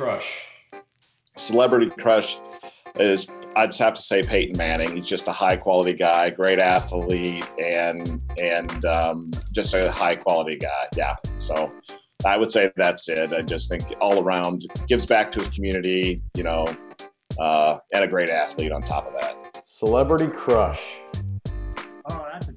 crush. Celebrity crush is I'd have to say Peyton Manning. He's just a high quality guy, great athlete, and and um, just a high quality guy. Yeah, so I would say that's it. I just think all around gives back to his community, you know, uh, and a great athlete on top of that. Celebrity crush.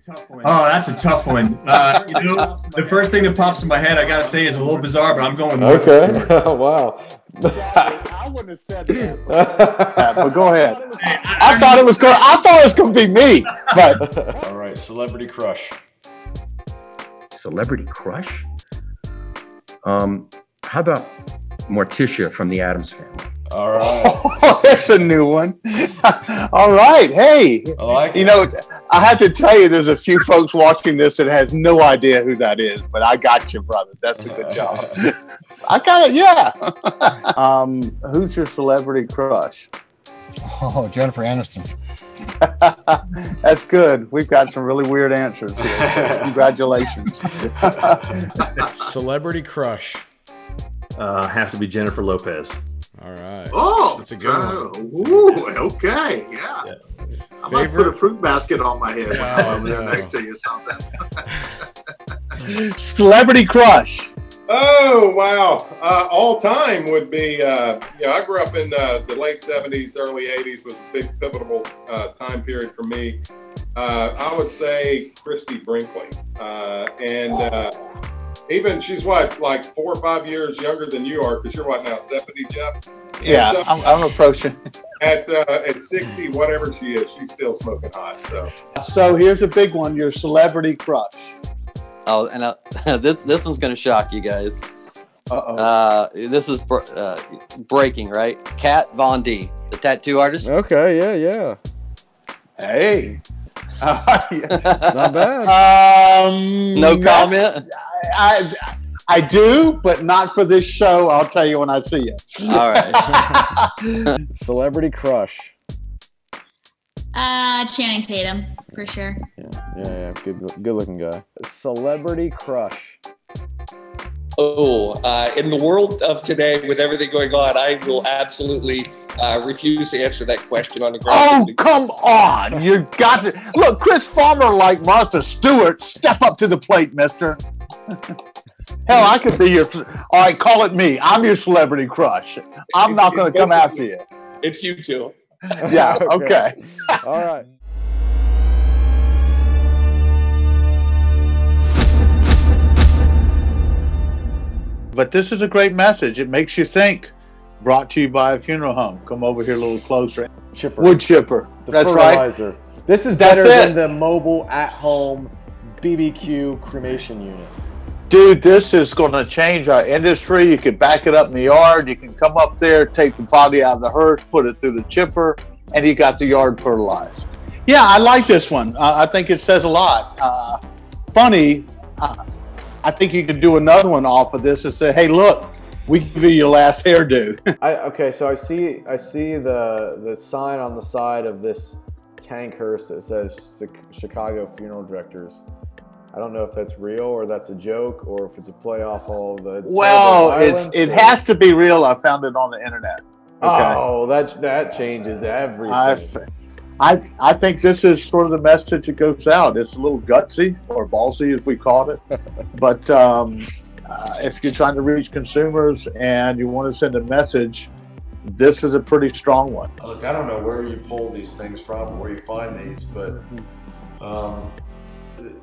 Oh, that's a tough one. Oh, that's a tough one. Uh, you know, the first thing that pops in my head, I gotta say, is a little bizarre, but I'm going. with Okay. Stewart. wow. I wouldn't have said that. but go ahead. Hey, I thought it was going. I thought it was going to be me, but All right. Celebrity crush. Celebrity crush? Um, how about Morticia from the Addams Family? All right. oh, there's a new one. All right, hey, I like you it. know, I have to tell you, there's a few folks watching this that has no idea who that is, but I got you, brother. That's a good job. I got it. Yeah. um, who's your celebrity crush? Oh, Jennifer Aniston. That's good. We've got some really weird answers here. Congratulations. Celebrity crush. Uh, have to be Jennifer Lopez. All right. Oh, That's a good uh, Ooh, okay, yeah. I might put a fruit basket on my head when I'm Oh, there no. next to you or something. celebrity crush. Oh wow! Uh, all time would be. Uh, you know, I grew up in uh, the late '70s, early '80s was a big pivotal uh, time period for me. Uh, I would say Christie Brinkley, uh, and uh, even she's what, like four or five years younger than you are, because you're what now, 70, Jeff? Yeah, I'm, I'm approaching. At uh, at 60, whatever she is, she's still smoking hot. So So here's a big one: your celebrity crush. Oh, and uh, this this one's gonna shock you guys. Uh-oh. Uh, this is br- uh, breaking, right? Kat Von D, the tattoo artist. Okay. Yeah. Yeah. Hey. Uh, Not bad. um, no not- comment. I, I do, but not for this show. I'll tell you when I see you. All right. Celebrity crush. Uh, Channing Tatum for sure. Yeah. Yeah. Yeah. Good. Good looking guy. Celebrity crush. Oh, uh, in the world of today, with everything going on, I will absolutely uh, refuse to answer that question on the ground. Oh, come on. You got to. Look, Chris Farmer, like Martha Stewart, step up to the plate, mister. Hell, I could be your. All right, call it me. I'm your celebrity crush. I'm not going to come after you. It's you two. Yeah, okay. All right. But this is a great message. It makes you think. Brought to you by a funeral home. Come over here a little closer. Chipper. Wood chipper. The That's right. fertilizer. This is That's better it. than the mobile at-home BBQ cremation unit. Dude, this is going to change our industry. You can back it up in the yard. You can come up there, take the body out of the hearse, put it through the chipper, and you got the yard fertilized. Yeah, I like this one. Uh, I think it says a lot. Uh, funny, uh, I think you could do another one off of this and say, hey, look, we give you your last hairdo. I, okay, so I see I see the the sign on the side of this tank hearse that says Chicago Funeral Directors. I don't know if that's real or that's a joke or if it's a play off all the. well, it's, it or- has to be real. I found it on the internet. Okay. Oh, that that changes everything. I, I, I think this is sort of the message that goes out. It's a little gutsy or ballsy, as we called it. but um, uh, if you're trying to reach consumers and you want to send a message, this is a pretty strong one. Look, I don't know where you pull these things from, where you find these, but um, the,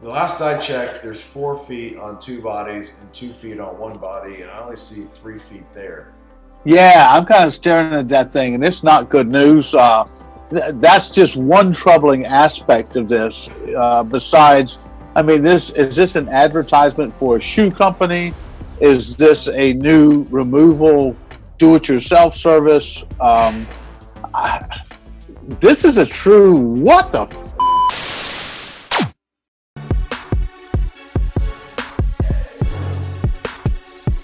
the last I checked, there's four feet on two bodies and two feet on one body, and I only see three feet there. Yeah, I'm kind of staring at that thing, and it's not good news. Uh, th- that's just one troubling aspect of this. Uh, besides, I mean, this is this an advertisement for a shoe company? Is this a new removal, do-it-yourself service? Um, I, this is a true what the.